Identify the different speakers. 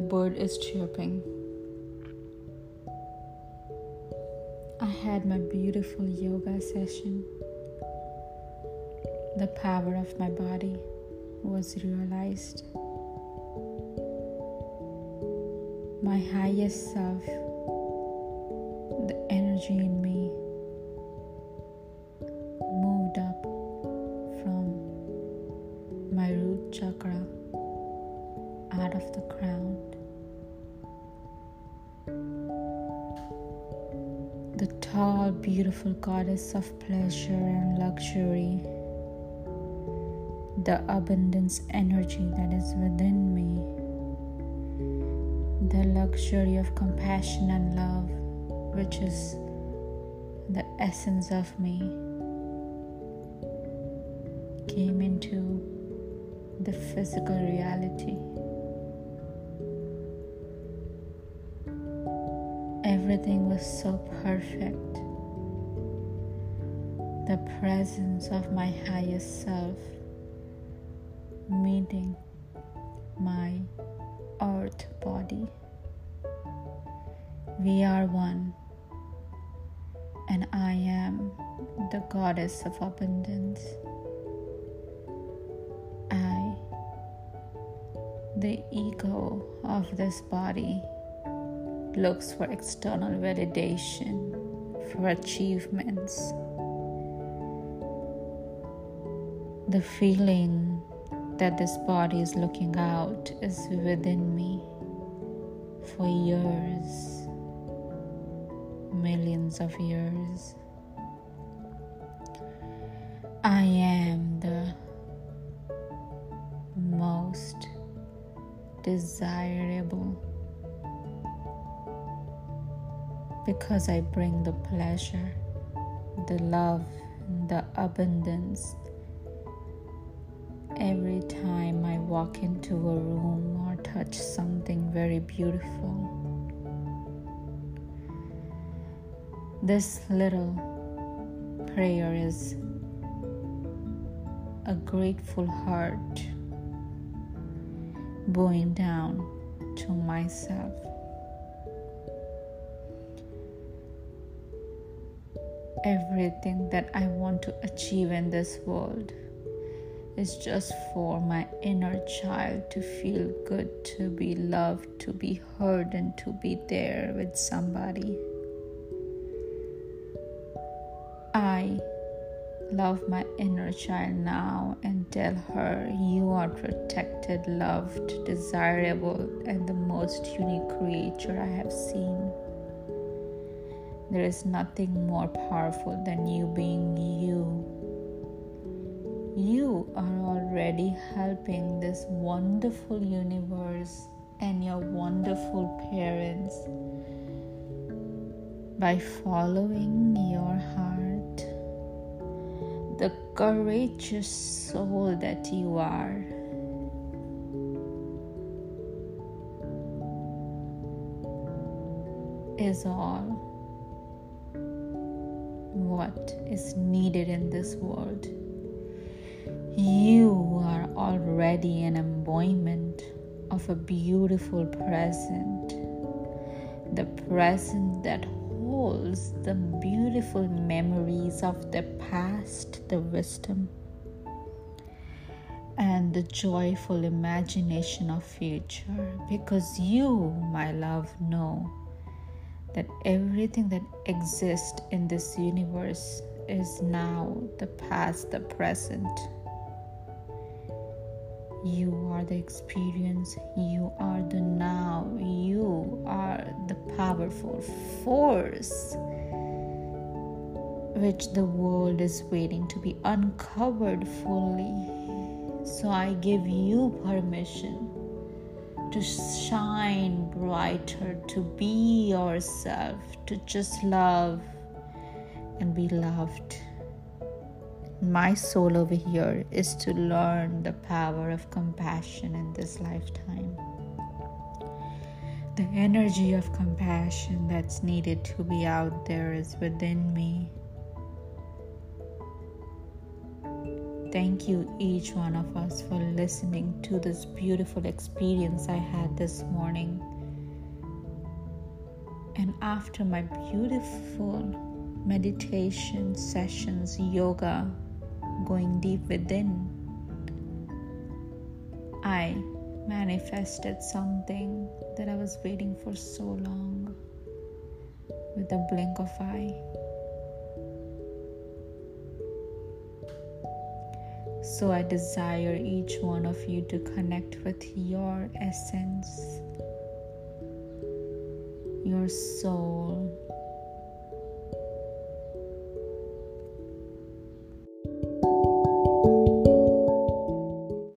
Speaker 1: the bird is chirping. I had my beautiful yoga session. The power of my body was realized. My highest self, the energy in me, moved up from my root chakra out of the ground. The tall, beautiful goddess of pleasure and luxury, the abundance energy that is within me, the luxury of compassion and love, which is the essence of me, came into the physical reality. Everything was so perfect. The presence of my highest self meeting my earth body. We are one, and I am the goddess of abundance. I, the ego of this body looks for external validation, for achievements. The feeling that this body is looking out is within me for years, millions of years. I am the most desirable because I bring the pleasure, the love, the abundance every time I walk into a room or touch something very beautiful. This little prayer is a grateful heart bowing down to myself. Everything that I want to achieve in this world is just for my inner child to feel good, to be loved, to be heard, and to be there with somebody. I love my inner child now and tell her you are protected, loved, desirable, and the most unique creature I have seen. There is nothing more powerful than you being you. You are already helping this wonderful universe and your wonderful parents by following your heart. The courageous soul that you are. Is all what is needed in this world. You are already an embodiment of a beautiful present, the present that holds the beautiful memories of the past, the wisdom, and the joyful imagination of future because you, my love, know that everything that exists in this universe is now the past, the present. You are the experience, you are the now, you are the powerful force which the world is waiting to be uncovered fully. So I give you permission to shine brighter, to be yourself, to just love and be loved. My soul over here is to learn the power of compassion in this lifetime. The energy of compassion that's needed to be out there is within me. Thank you, each one of us, for listening to this beautiful experience I had this morning. And after my beautiful meditation sessions, yoga, going deep within, I manifested something that I was waiting for so long with a blink of eye. So I desire each one of you to connect with your essence, your soul,